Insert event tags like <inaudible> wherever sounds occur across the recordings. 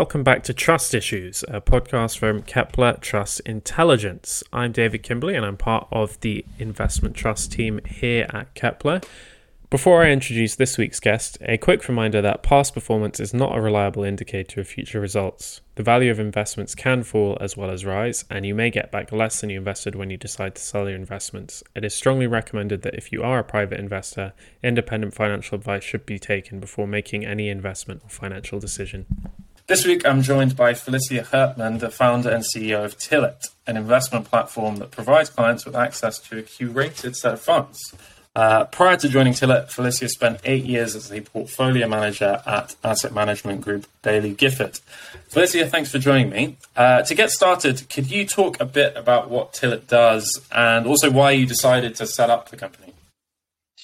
Welcome back to Trust Issues, a podcast from Kepler Trust Intelligence. I'm David Kimberley, and I'm part of the investment trust team here at Kepler. Before I introduce this week's guest, a quick reminder that past performance is not a reliable indicator of future results. The value of investments can fall as well as rise, and you may get back less than you invested when you decide to sell your investments. It is strongly recommended that if you are a private investor, independent financial advice should be taken before making any investment or financial decision. This week, I'm joined by Felicia Hjertman, the founder and CEO of Tillit, an investment platform that provides clients with access to a curated set of funds. Uh, prior to joining Tillit, Felicia spent eight years as a portfolio manager at asset management group Baillie Gifford. Felicia, thanks for joining me. Uh, to get started, could you talk a bit about what Tillit does and also why you decided to set up the company?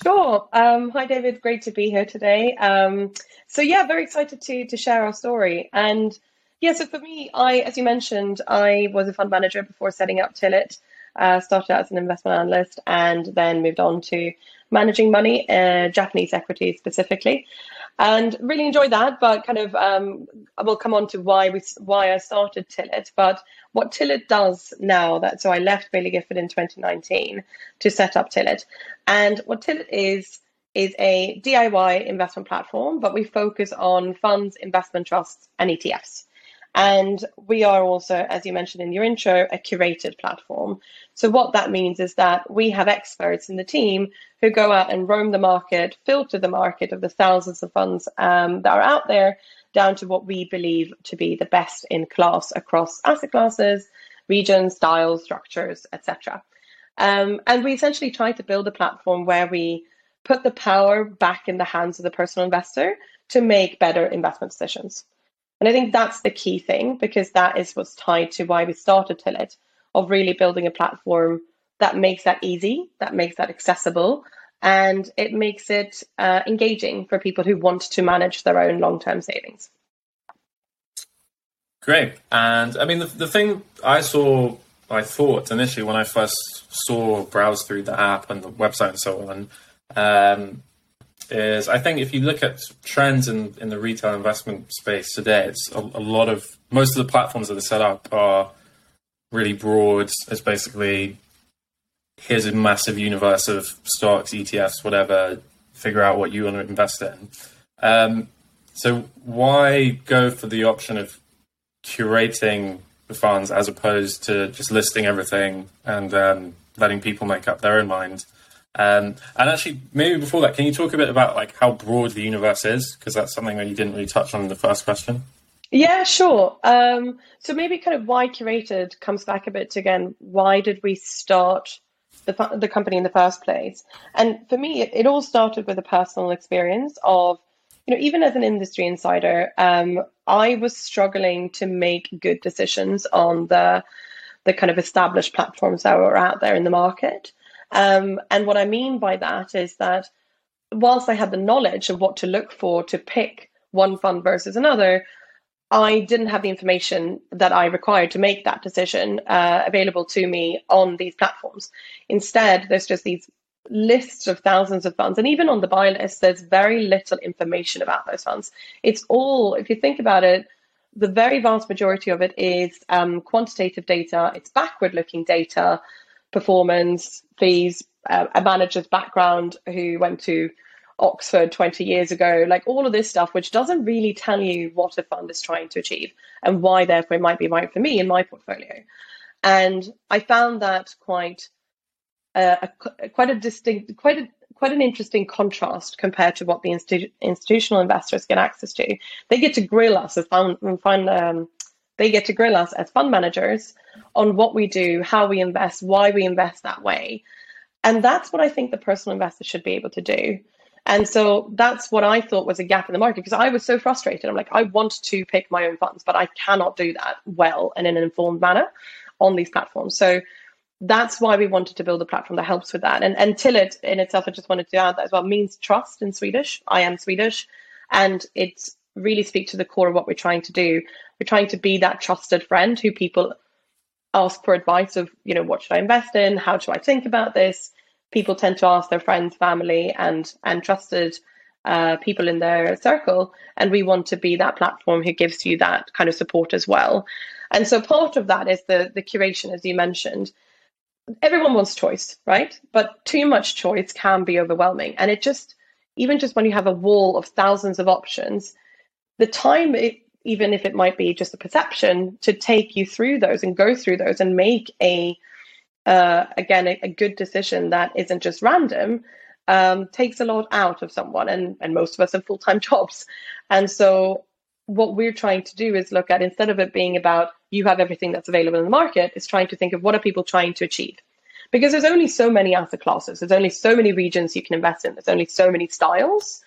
Sure. Um, hi, David. Great to be here today. Um, so, yeah, very excited to to share our story. And yeah, so for me, I, as you mentioned, I was a fund manager before setting up Tillit. Uh, started out as an investment analyst and then moved on to managing money, uh, Japanese equity specifically, and really enjoyed that. But kind of, um, I will come on to why we why I started Tillit. But what Tillit does now, that so I left Baillie Gifford in 2019 to set up Tillit, and what Tillit is is a DIY investment platform, but we focus on funds, investment trusts, and ETFs. And we are also, as you mentioned in your intro, a curated platform. So, what that means is that we have experts in the team who go out and roam the market, filter the market of the thousands of funds um, that are out there down to what we believe to be the best in class across asset classes, regions, styles, structures, etc. Um, and we essentially try to build a platform where we put the power back in the hands of the personal investor to make better investment decisions. And I think that's the key thing because that is what's tied to why we started Tillit, of really building a platform that makes that easy, that makes that accessible, and it makes it uh, engaging for people who want to manage their own long term savings. Great. And I mean, the, the thing I saw, I thought initially when I first saw browse through the app and the website and so on, um, is I think if you look at trends in, in the retail investment space today, it's a, a lot of most of the platforms that are set up are really broad. It's basically here's a massive universe of stocks, ETFs, whatever. Figure out what you want to invest in. Um, so why go for the option of curating the funds as opposed to just listing everything and um, letting people make up their own mind? Um, and actually, maybe before that, can you talk a bit about like how broad the universe is? Because that's something that you didn't really touch on in the first question. Yeah, sure. Um, so maybe kind of why curated comes back a bit to again, why did we start the, the company in the first place? And for me, it, it all started with a personal experience of, you know, even as an industry insider, um, I was struggling to make good decisions on the the kind of established platforms that were out there in the market. Um, and what I mean by that is that whilst I had the knowledge of what to look for to pick one fund versus another, I didn't have the information that I required to make that decision uh, available to me on these platforms. Instead, there's just these lists of thousands of funds, and even on the buy list, there's very little information about those funds. It's all, if you think about it, the very vast majority of it is um, quantitative data, it's backward looking data performance, fees, uh, a manager's background who went to Oxford 20 years ago, like all of this stuff, which doesn't really tell you what a fund is trying to achieve and why, therefore, it might be right for me in my portfolio. And I found that quite uh, a, quite a distinct, quite a quite an interesting contrast compared to what the institu- institutional investors get access to. They get to grill us as fund, fund um, they get to grill us as fund managers on what we do, how we invest, why we invest that way. And that's what I think the personal investor should be able to do. And so that's what I thought was a gap in the market because I was so frustrated. I'm like, I want to pick my own funds, but I cannot do that well and in an informed manner on these platforms. So that's why we wanted to build a platform that helps with that. And and Tillit in itself, I just wanted to add that as well, means trust in Swedish. I am Swedish. And it really speak to the core of what we're trying to do. We're trying to be that trusted friend who people ask for advice of, you know, what should I invest in? How do I think about this? People tend to ask their friends, family, and and trusted uh, people in their circle, and we want to be that platform who gives you that kind of support as well. And so part of that is the the curation, as you mentioned. Everyone wants choice, right? But too much choice can be overwhelming, and it just even just when you have a wall of thousands of options, the time it, even if it might be just a perception to take you through those and go through those and make a uh, again a, a, good decision that isn't just random um, takes a lot out of someone and and most of us have full-time <laughs> jobs. And so what we're trying to do is look at instead of it being about you have everything that's available in the market is trying to think of what are people trying to achieve. Because there's only so many asset classes there's only so many regions you can invest in there's only so many styles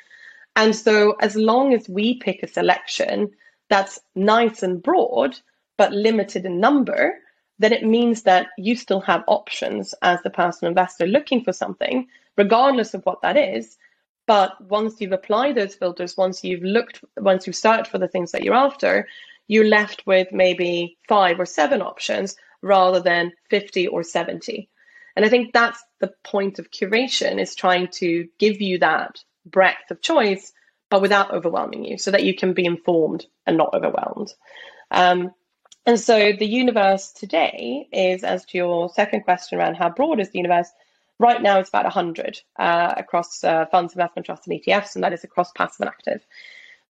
and so as long as we pick a selection that's nice and broad but limited in number then it means that you still have options as the personal investor looking for something, regardless of what that is. But once you've applied those filters, once you've looked, once you've searched for the things that you're after, you're left with maybe five or seven options rather than 50 or 70. And I think that's the point of curation is trying to give you that breadth of choice, but without overwhelming you so that you can be informed and not overwhelmed. Um, and so the universe today is, as to your second question around how broad is the universe, right now it's about 100 uh, across uh, funds, investment trusts, and ETFs, and that is across passive and active.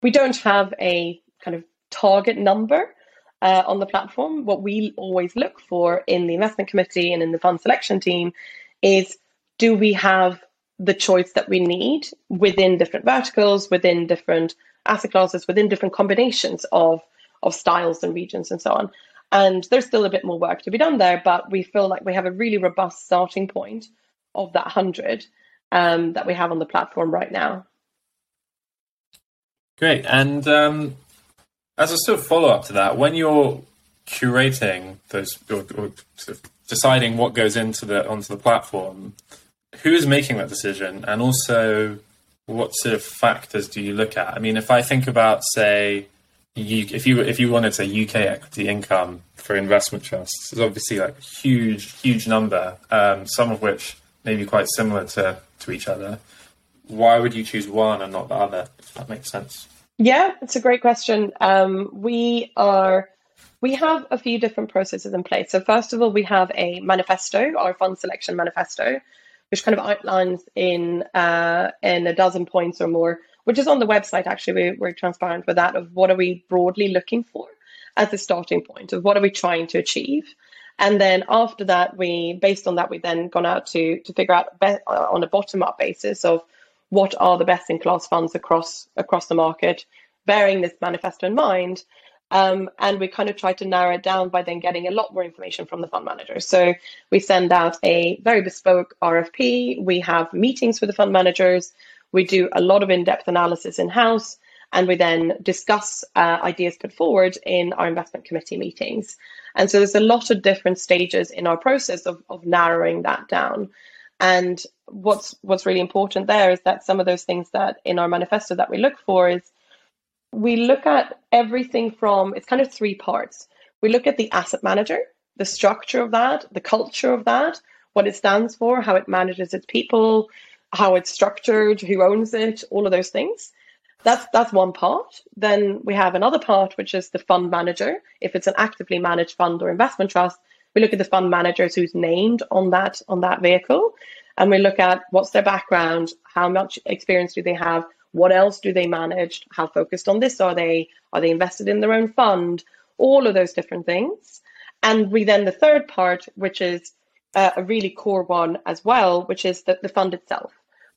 We don't have a kind of target number uh, on the platform. What we always look for in the investment committee and in the fund selection team is do we have the choice that we need within different verticals, within different asset classes, within different combinations of of styles and regions and so on. And there's still a bit more work to be done there, but we feel like we have a really robust starting point of that 100 um, that we have on the platform right now. Great. And um, as a sort of follow up to that, when you're curating those or, or sort of deciding what goes into the onto the platform, who is making that decision, and also what sort of factors do you look at? I mean, if I think about, say, if you if you wanted to say UK equity income for investment trusts, it's obviously like huge huge number, um, some of which may be quite similar to to each other. Why would you choose one and not the other? If that makes sense. Yeah, it's a great question. Um, we are we have a few different processes in place. So first of all, we have a manifesto, our fund selection manifesto, which kind of outlines in uh, in a dozen points or more which is on the website. Actually, we, we're transparent with that of what are we broadly looking for as a starting point of what are we trying to achieve. And then after that, we based on that, we then gone out to to figure out be, uh, on a bottom up basis of what are the best in class funds across across the market, bearing this manifesto in mind. Um, and we kind of try to narrow it down by then getting a lot more information from the fund managers. So we send out a very bespoke RFP. We have meetings with the fund managers. We do a lot of in depth analysis in house, and we then discuss uh, ideas put forward in our investment committee meetings. And so there's a lot of different stages in our process of, of narrowing that down. And what's what's really important there is that some of those things that in our manifesto that we look for is we look at everything from it's kind of three parts. We look at the asset manager, the structure of that, the culture of that, what it stands for, how it manages its people, how it's structured, who owns it, all of those things. That's that's one part. Then we have another part, which is the fund manager. If it's an actively managed fund or investment trust, we look at the fund managers who's named on that on that vehicle, and we look at what's their background, how much experience do they have, what else do they manage, how focused on this are they, are they invested in their own fund, all of those different things. And we then the third part, which is uh, a really core one as well, which is the, the fund itself.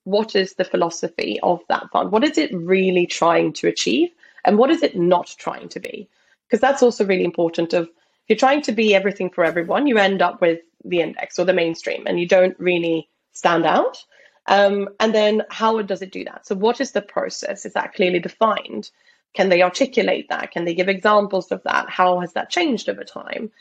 What is the philosophy of that fund? What is it really trying to achieve? And what is it not trying to be? Because that's also really important of if you're trying to be everything for everyone, you end up with the index or the mainstream and you don't really stand out. Um, and then how does it do that? So what is the process? Is that clearly defined? Can they articulate that? Can they give examples of that? How has that changed over time?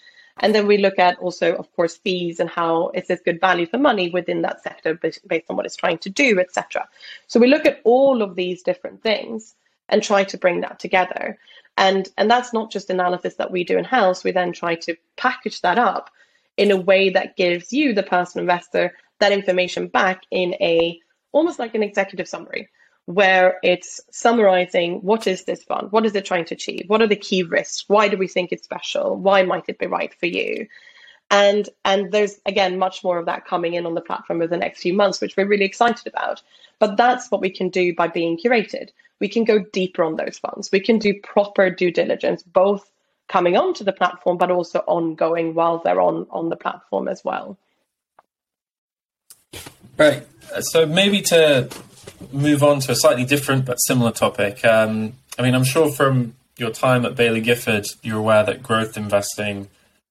And then we look at also, of course, fees and how is this good value for money within that sector based on what it's trying to do, etc. So we look at all of these different things and try to bring that together. And and that's not just analysis that we do in house. We then try to package that up in a way that gives you, the personal investor, that information back in a almost like an executive summary where it's summarizing what is this fund? What is it trying to achieve? What are the key risks? Why do we think it's special? Why might it be right for you? And and there's again much more of that coming in on the platform over the next few months, which we're really excited about. But that's what we can do by being curated. We can go deeper on those funds. We can do proper due diligence, both coming onto the platform, but also ongoing while they're on on the platform as well. Right. So maybe to move on to a slightly different but similar topic. Um, I mean, I'm sure from your time at Baillie Gifford, you're aware that growth investing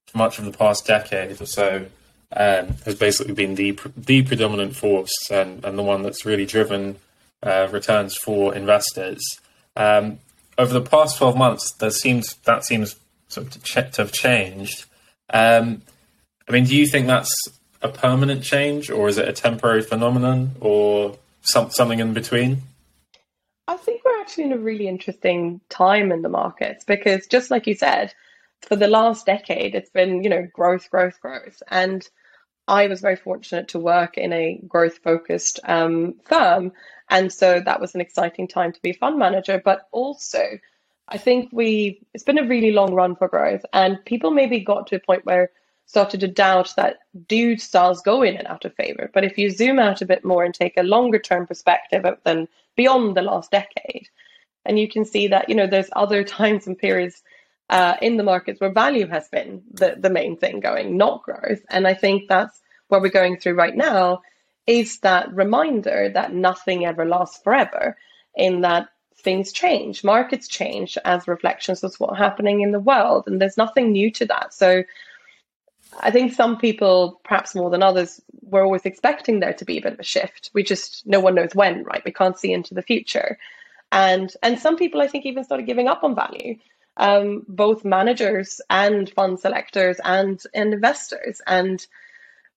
for much of the past decade or so um, has basically been the the predominant force and, and the one that's really driven uh, returns for investors. Um, over the past 12 months, there seems that seems sort of to, ch- to have changed. Um, I mean, do you think that's a permanent change, or is it a temporary phenomenon, or some, something in between? I think we're actually in a really interesting time in the markets because, just like you said, for the last decade, it's been you know growth, growth, growth, and I was very fortunate to work in a growth focused um, firm, and so that was an exciting time to be a fund manager. But also, I think we it's been a really long run for growth, and people maybe got to a point where started to doubt that do styles go in and out of favor. But if you zoom out a bit more and take a longer term perspective than beyond the last decade, and you can see that you know there's other <laughs> times and periods uh, in the markets where value has been the, the main thing going, not growth. And I think that's what we're going through right now is that reminder that nothing ever lasts forever, in that things change, markets change as reflections of what's happening in the world, and there's nothing new to that. So I think some people, perhaps more than others, were always expecting there to be a bit of a shift. We just no one knows when, right? We can't see into the future, and and some people I think even started giving up on value, um, both managers and fund selectors and, and investors, and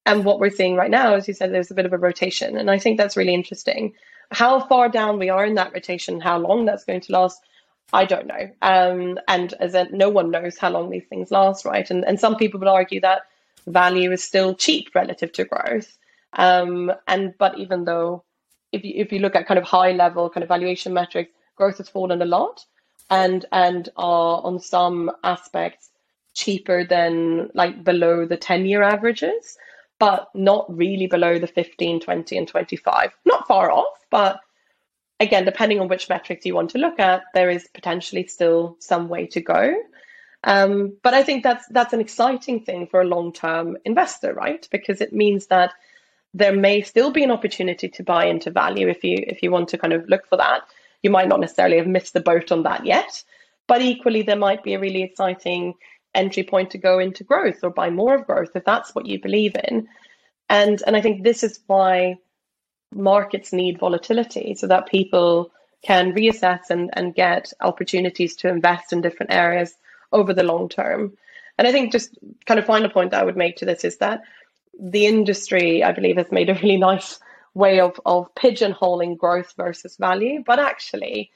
and what we're seeing right now, as you said, there's a bit of a rotation, and I think that's really interesting. How far down we are in that rotation, how long that's going to last, I don't know. Um, and as a, no one knows how long these things last, right? And and some people would argue that value is still cheap relative to growth. Um, and but even though if you if you look at kind of high level kind of valuation metrics, growth has fallen a lot and and are on some aspects cheaper than like below the 10 year averages, but not really below the 15, 20, and 25. Not far off, but again, depending on which metrics you want to look at, there is potentially still some way to go. Um, but I think that's that's an exciting thing for a long-term investor, right? Because it means that there may still be an opportunity to buy into value if you if you want to kind of look for that. You might not necessarily have missed the boat on that yet, but equally there might be a really exciting entry point to go into growth or buy more of growth if that's what you believe in. And and I think this is why markets need volatility so that people can reassess and, and get opportunities to invest in different areas over the long term. And I think just kind of final point I would make to this is that the industry, I believe, has made a really nice way of, of pigeonholing growth versus value. But actually,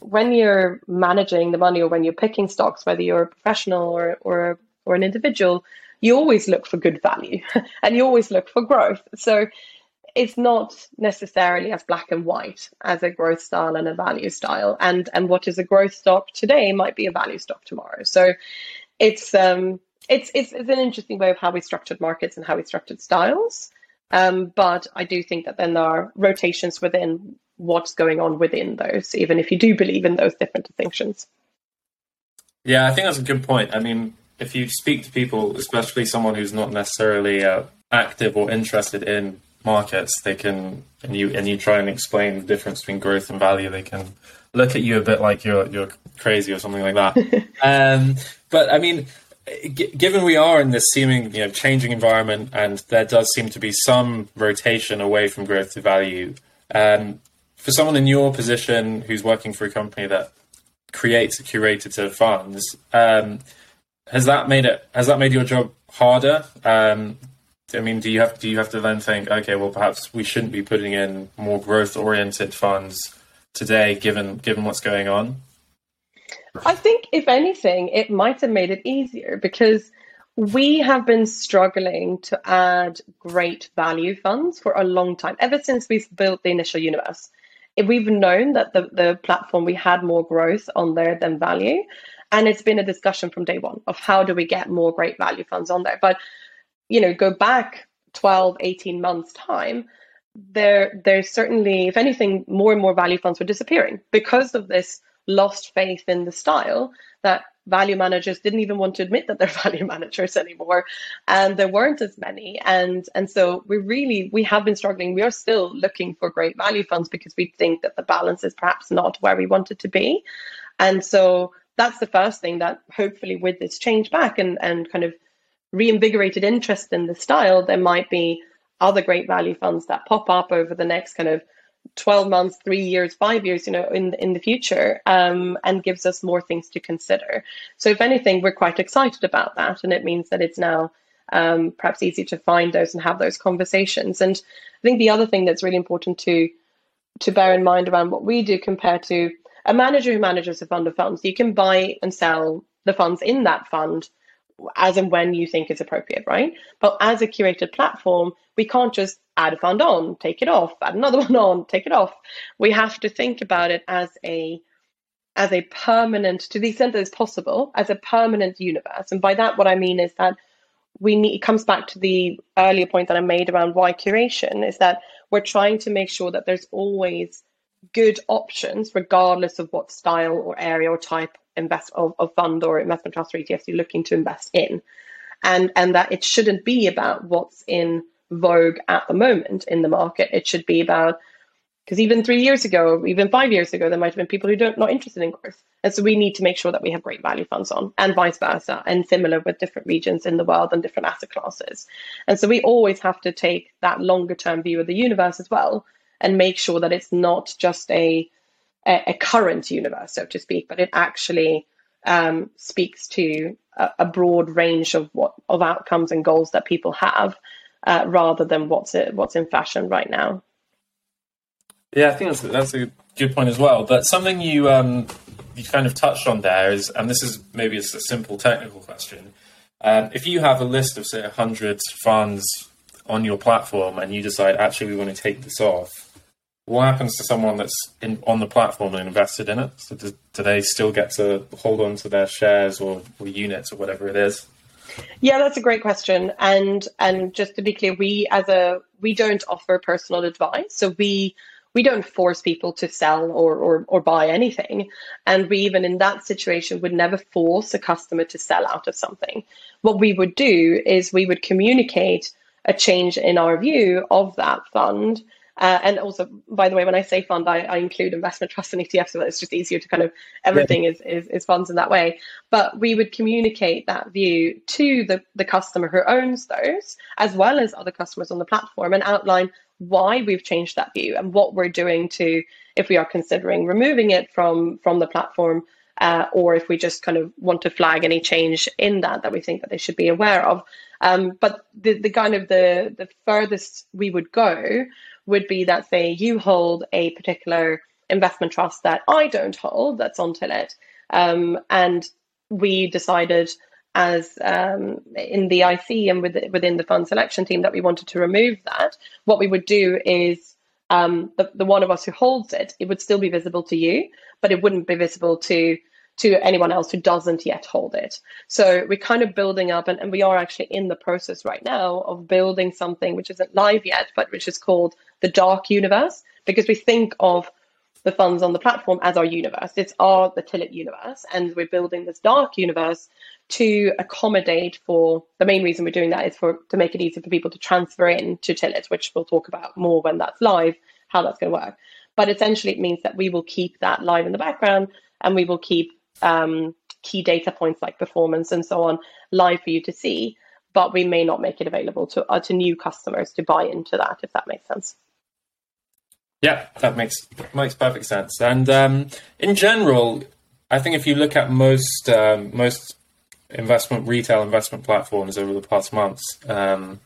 when you're managing the money or when you're picking stocks, whether you're a professional or, or, or an individual, you always look for good value <laughs> and you always look for growth. So it's not necessarily as black and white as a growth style and a value style. And and what is a growth stock today might be a value stock tomorrow. So it's um it's it's, it's an interesting way of how we structured markets and how we structured styles. Um, but I do think that then there are rotations within what's going on within those, even if you do believe in those different distinctions. Yeah, I think that's a good point. I mean, if you speak to people, especially someone who's not necessarily uh, active or interested in markets, they can and you and you try and explain the difference between growth and value. They can look at you a bit like you're you're crazy or something like that. <laughs> um, but I mean, g- given we are in this seeming you know changing environment, and there does seem to be some rotation away from growth to value. Um, for someone in your position who's working for a company that creates a curated set of funds, um, has that made it? Has that made your job harder? I mean, do you have do you have to then think, okay, well, perhaps we shouldn't be putting in more growth oriented funds today, given given what's going on? I think, if anything, it might have made it easier because we have been struggling to add great value funds for a long time, ever since we've built the initial universe. we've known that the, the platform we had more growth on there than value. And it's been a discussion from day one of how do we get more great value funds on there. But, you know, go back 12, 18 months time, there there's certainly, if anything, more and more value funds were disappearing because of this lost faith in the style that value managers didn't even want to admit that they're <laughs> value managers anymore and there weren't as many. And and so we really we have been struggling. We are still looking for great value funds because we think that the balance is perhaps not where we want it to be. And so that's the first thing that hopefully with this change back and and kind of reinvigorated interest in the style there might be other great value funds that pop up over the next kind of 12 months, three years, five years, you know, in in the future, um, and gives us more things to consider. So, if anything, we're quite excited about that, and it means that it's now um, perhaps easy to find those and have those conversations. And I think the other thing that's really important to to bear in mind around what we do compared to a manager who manages a fund of funds, you can buy and sell the funds in that fund as and when you think is appropriate, right? But as a curated platform, we can't just add a fund on, take it off, add another <laughs> one on, take it off. We have to think about it as a as a permanent, to the extent that it's possible, as a permanent universe. And by that, what I mean is that we need it comes back to the earlier point that I made around why curation is that we're trying to make sure that there's always good options, regardless of what style or area or type invest of, of fund or investment trust or ETFs you're looking to invest in. And and that it shouldn't be about what's in vogue at the moment in the market. It should be about because even three years ago, even five years ago, there might have been people who don't not interested in growth. And so we need to make sure that we have great value funds on, and vice versa, and similar with different regions in the world and different asset classes. And so we always have to take that longer term view of the universe as well, and make sure that it's not just a a, a current universe, so to speak, but it actually um, speaks to a, a, broad range of what of outcomes and goals that people have, uh, rather than what's it, what's in fashion right now. Yeah, I think that's that's a good point as well. But something you um, you kind of touched on there is, and this is maybe it's a simple technical question. Um, if you have a list of say hundred funds on your platform and you decide actually we want to take this off, what happens to someone that's in, on the platform and invested in it? So do, do, they still get to hold on to their shares or, or units or whatever it is? Yeah, that's a great question. And and just to be clear, we as a we don't offer personal advice. So we we don't force people to sell or, or, or buy anything. And we even in that situation would never force a customer to sell out of something. What we would do is we would communicate a change in our view of that fund uh, and also, by the way, when I say fund, I, I, include investment trusts and ETFs, so it's just easier to kind of everything yeah. is, is, is funds in that way. But we would communicate that view to the, the customer who owns those, as well as other customers on the platform, and outline why we've changed that view and what we're doing to, if we are considering removing it from from the platform, uh, or if we just kind of want to flag any change in that that we think that they should be aware of. Um, but the, the kind of the the furthest we would go would be that, say, you hold a particular investment trust that I don't hold, that's on Tillit, um, and we decided as um, in the IC and with, within the fund selection team that we wanted to remove that, what we would do is um, the, the one of us who holds it, it would still be visible to you, but it wouldn't be visible to to anyone else who doesn't yet hold it. So we're kind of building up, and, and we are actually in the process right now of building something which isn't live yet, but which is called the dark universe, because we think of the funds on the platform as our universe. It's our the Tillit universe, and we're building this dark universe to accommodate for the main reason we're doing that is for to make it easy for people to transfer in to Tillit, which we'll talk about more when that's live, how that's going to work. But essentially, it means that we will keep that live in the background, and we will keep um, key data points like performance and so on live for you to see, but we may not make it available to uh, to new customers to buy into that, if that makes sense. Yeah, that makes makes perfect sense. And um, in general, I think if you look at most um, most investment retail investment platforms over the past months, um,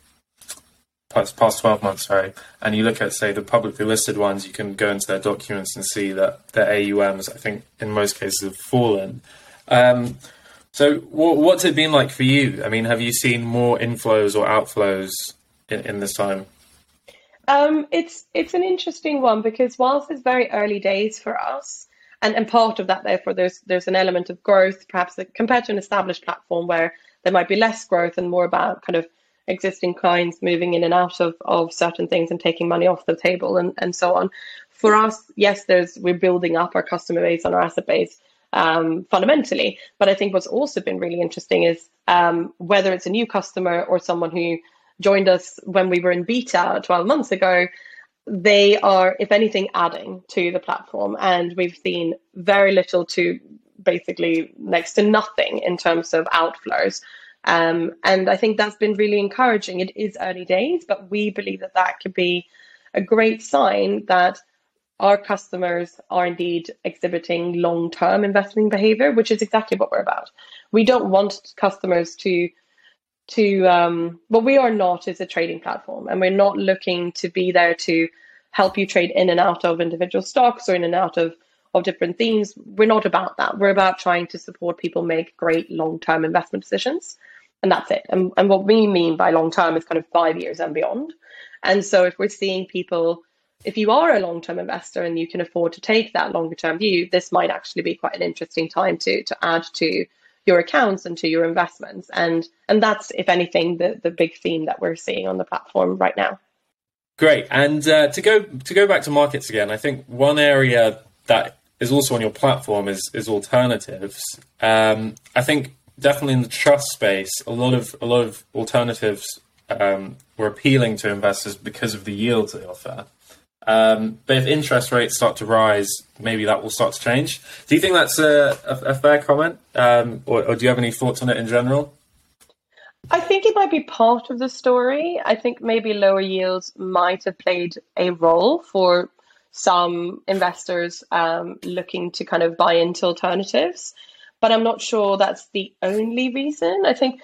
past, past 12 months, sorry, and you look at, say, the publicly listed ones, you can go into their documents and see that their AUMs, I think, in most cases have fallen. Um, so, what's it been like for you? I mean, have you seen more inflows or outflows in, in this time? Um, it's it's an interesting one because whilst it's very early days for us, and, and part of that therefore there's there's an element of growth, perhaps compared to an established platform where there might be less growth and more about kind of existing clients moving in and out of, of certain things and taking money off the table and, and so on. For us, yes, there's we're building up our customer base and our asset base um, fundamentally. But I think what's also been really interesting is um, whether it's a new customer or someone who joined us when we were in beta 12 months ago, they are, if anything, adding to the platform. And we've seen very little to basically next to nothing in terms of outflows. Um, and I think that's been really encouraging. It is early days, but we believe that that could be a great sign that our customers are indeed exhibiting long term investing behavior, which is exactly what we're about. We don't want customers to to um, what we are not is a trading platform, and we're not looking to be there to help you trade in and out of individual stocks or in and out of of different themes. We're not about that. We're about trying to support people make great long term investment decisions, and that's it. And and what we mean by long term is kind of five years and beyond. And so if we're seeing people if you are a long term investor and you can afford to take that longer term view, this might actually be quite an interesting time to to add to your accounts and to your investments. And and that's, if anything, the the big theme that we're seeing on the platform right now. Great. And uh, to go to go back to markets again, I think one area that is also on your platform is is alternatives. Um, I think definitely in the trust space, a lot of a lot of alternatives um, were appealing to investors because of the yields they offer. Um, but if interest rates start to rise, maybe that will start to change. Do you think that's a, a, a fair comment, um, or, or do you have any thoughts on it in general? I think it might be part of the story. I think maybe lower yields might have played a role for some investors um, looking to kind of buy into alternatives, but I'm not sure that's the only reason. I think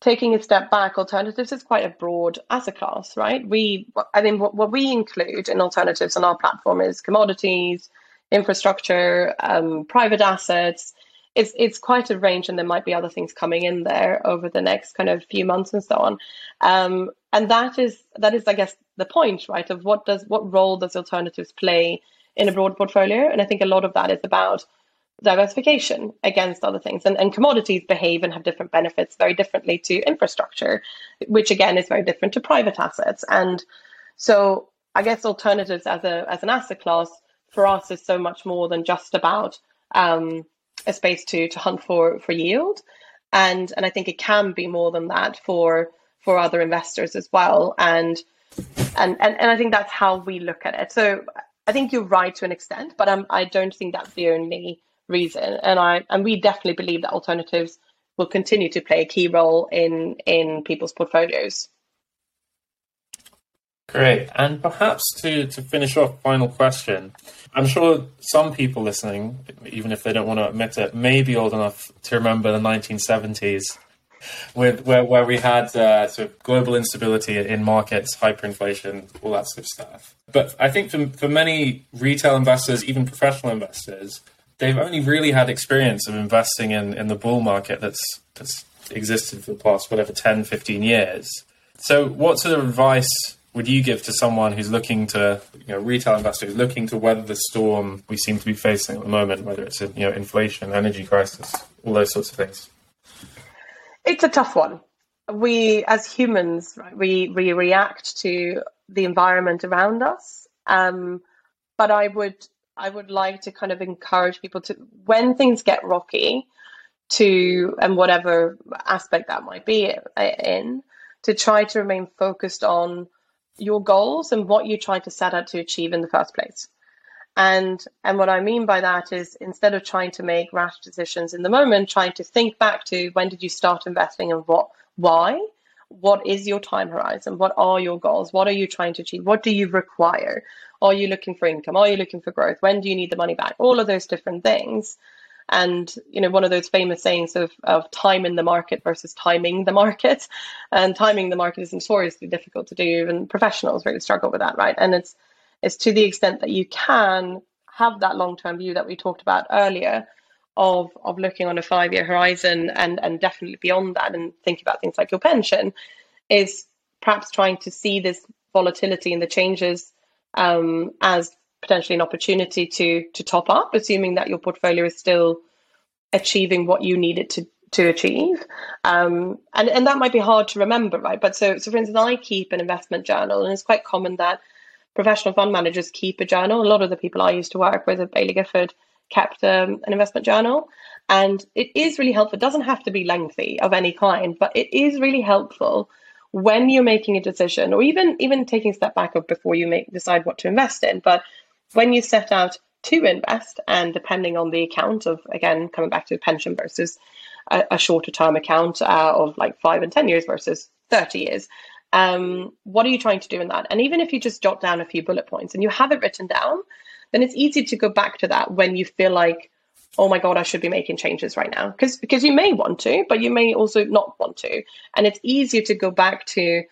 taking a step back, alternatives is quite a broad asset class, right? We, I think, what, what we include in alternatives on our platform is commodities, infrastructure, um, private assets. It's it's quite a range, and there might be other things coming in there over the next kind of few months and so on. Um, and that is that is, I guess, the point, right? Of what does what role does alternatives play in a broad portfolio? And I think a lot of that is about diversification against other things. And, and commodities behave and have different benefits very differently to infrastructure, which again is very different to private assets. And so I guess alternatives as a as an asset class for us is so much more than just about um, a space to to hunt for for yield. And and I think it can be more than that for for other investors as well. And and and, and I think that's how we look at it. So I think you're right to an extent, but um, I don't think that's the only reason. And I and we definitely believe that alternatives will continue to play a key role in in people's portfolios. Great. And perhaps to, to finish off, final question. I'm sure some people listening, even if they don't want to admit it, may be old enough to remember the 1970s, with where, where we had uh, sort of global instability in markets, hyperinflation, all that sort of stuff. But I think for, for many retail investors, even professional investors, they've only really had experience of investing in, in the bull market that's that's existed for the past whatever 10 15 years. So what sort of advice would you give to someone who's looking to you know retail investors looking to weather the storm we seem to be facing at the moment whether it's a, you know inflation energy crisis all those sorts of things? It's a tough one. We as humans right, we we react to the environment around us. Um, but i would I would like to kind of encourage people to, when things get rocky, to, and whatever aspect that might be uh, in, to try to remain focused on your goals and what you're trying to set out to achieve in the first place. And and what I mean by that is instead of trying to make rash decisions in the moment, trying to think back to when did you start investing and what why? What is your time horizon? What are your goals? What are you trying to achieve? What do you require? Are you looking for income? Are you looking for growth? When do you need the money back? All of those different things. And you know, one of those famous sayings of of time in the market versus timing the market, <laughs> and timing the market is notoriously difficult to do. Even professionals really struggle with that, right? And it's it's to the extent that you can have that long term view that we talked about earlier of of looking on a five year horizon and and definitely beyond that and think about things like your pension is perhaps trying to see this volatility and the changes um, as potentially an opportunity to to top up, assuming that your portfolio is still achieving what you need it to to achieve. Um, and, and that might be hard to remember, right? But so, so for instance, I keep an investment journal, and it's quite common that professional fund managers keep a journal. A lot of the people I used to work with at Baillie Gifford kept um, an investment journal. And it is really helpful. It doesn't have to be lengthy of any kind, but it is really helpful when you're making a decision or even even taking a step back before you make decide what to invest in. But when you set out to invest and depending on the account of again coming back to the pension versus a, a shorter term account uh, of like five and 10 years versus 30 years. Um, what are you trying to do in that? And even if you just jot down a few bullet points and you have it written down, then it's easy to go back to that when you feel like, oh my God, I should be making changes right now. Because because you may want to, but you may also not want to. And it's easier to go back to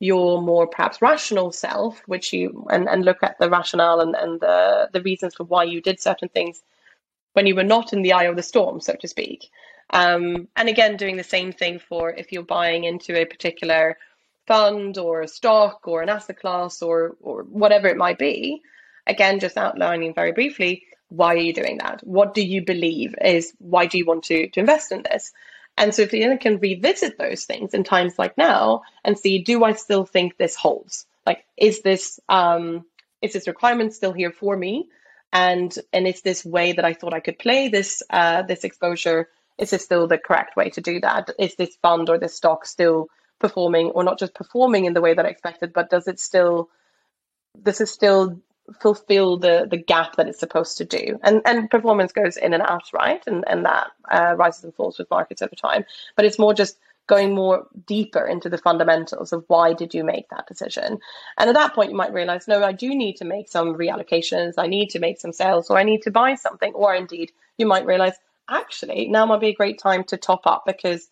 your more perhaps rational self, which you and, and look at the rationale and, and the, the reasons for why you did certain things when you were not in the eye of the storm, so to speak. Um, and again, doing the same thing for if you're buying into a particular fund or a stock or an asset class or or whatever it might be. Again, just outlining very briefly why are you doing that? What do you believe is why do you want to, to invest in this? And so if you can revisit those things in times like now and see, do I still think this holds? Like, is this um, is this requirement still here for me? And and is this way that I thought I could play this uh, this exposure is this still the correct way to do that? Is this fund or this stock still performing or not just performing in the way that I expected, but does it still does it still fulfill the the gap that it's supposed to do? And and performance goes in and out, right? And and that uh, rises and falls with markets over time. But it's more just going more deeper into the fundamentals of why did you make that decision and at that point you might realize no i do need to make some reallocations i need to make some sales or i need to buy something or indeed you might realize actually now might be a great time to top up because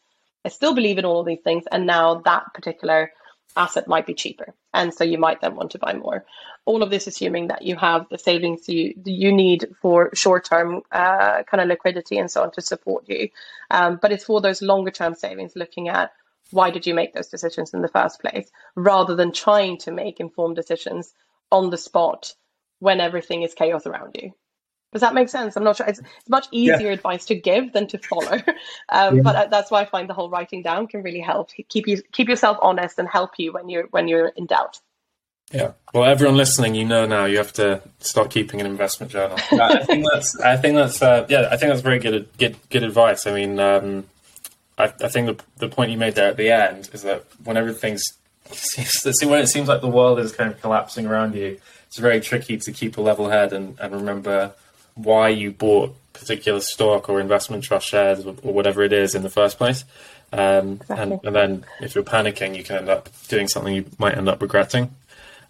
I still believe in all of these things. And now that particular asset might be cheaper. And so you might then want to buy more. All of this assuming that you have the savings you you need for short term uh, kind of liquidity and so on to support you. Um, but it's for those longer term savings, looking at why did you make those decisions in the first place, rather than trying to make informed decisions on the spot when everything is chaos around you. Does that make sense? I'm not sure. It's, it's much easier yeah. advice to give than to follow. <laughs> Um, yeah. But uh, that's why I find the whole writing down can really help keep you keep yourself honest and help you when you're when you're in doubt. Yeah. Well, everyone listening, you know now you have to start keeping an investment journal. <laughs> I think that's. I think that's. Uh, yeah. I think that's very good. Good. Good advice. I mean, um, I, I think the the point you made there at the end is that when everything's <laughs> when it seems like the world is kind of collapsing around you, it's very tricky to keep a level head and, and remember why you bought particular stock or investment trust shares or, or whatever it is in the first place. Um, exactly. and, and, then if you're panicking, you can end up doing something you might end up regretting.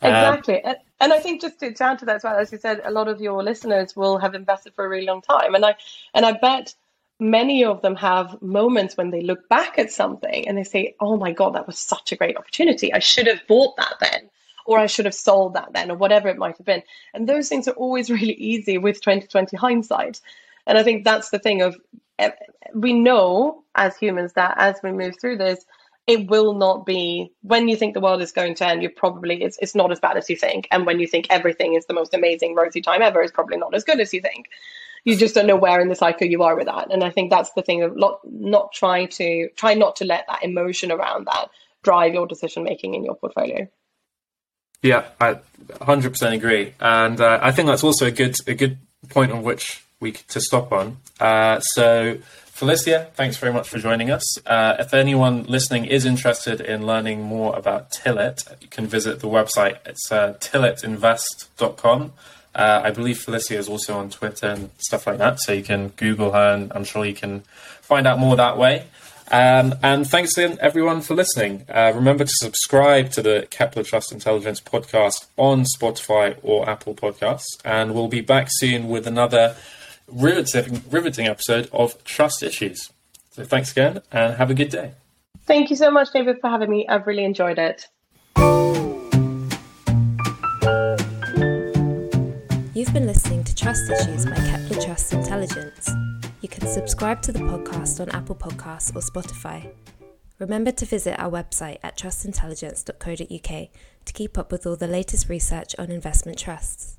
Um, exactly. Um, and I think just to add to that as well, as you said, a lot of your listeners will have invested for a really long time. And I and I bet many of them have moments when they look back at something and they say, Oh my God, that was such a great opportunity. I should have bought that then or I should have sold that then, or whatever it might have been. And those things are always <laughs> really easy with 2020 hindsight. And I think that's the thing of eh, we know as humans that as we move through this, it will not be when you think the world is going to end, you're probably it's, it's not as bad as you think. And when you think everything is the most amazing rosy time ever, it's probably not as good as you think. You just don't know where in the cycle you are with that. And I think that's the thing of not not trying to try not to let that emotion around that drive your decision making in your portfolio. Yeah, I 100% agree, and uh, I think that's also a good a good point on which we to stop on. Uh, so, Felicia, thanks very much for joining us. Uh, if anyone listening is interested in learning more about Tillit, you can visit the website. It's uh, tillitinvest.com. Uh, I believe Felicia is also on Twitter and stuff like that, so you can Google her, and I'm sure you can find out more that way. Um, and thanks again, everyone, for listening. Uh, remember to subscribe to the Kepler Trust Intelligence podcast on Spotify or Apple Podcasts. And we'll be back soon with another riveting, riveting episode of Trust Issues. So thanks again and have a good day. Thank you so much, David, for having me. I've really enjoyed it. You've been listening to Trust Issues by Kepler Trust Intelligence. You can subscribe to the podcast on Apple Podcasts or Spotify. Remember to visit our website at trustintelligence.co.uk to keep up with all the latest research on investment trusts.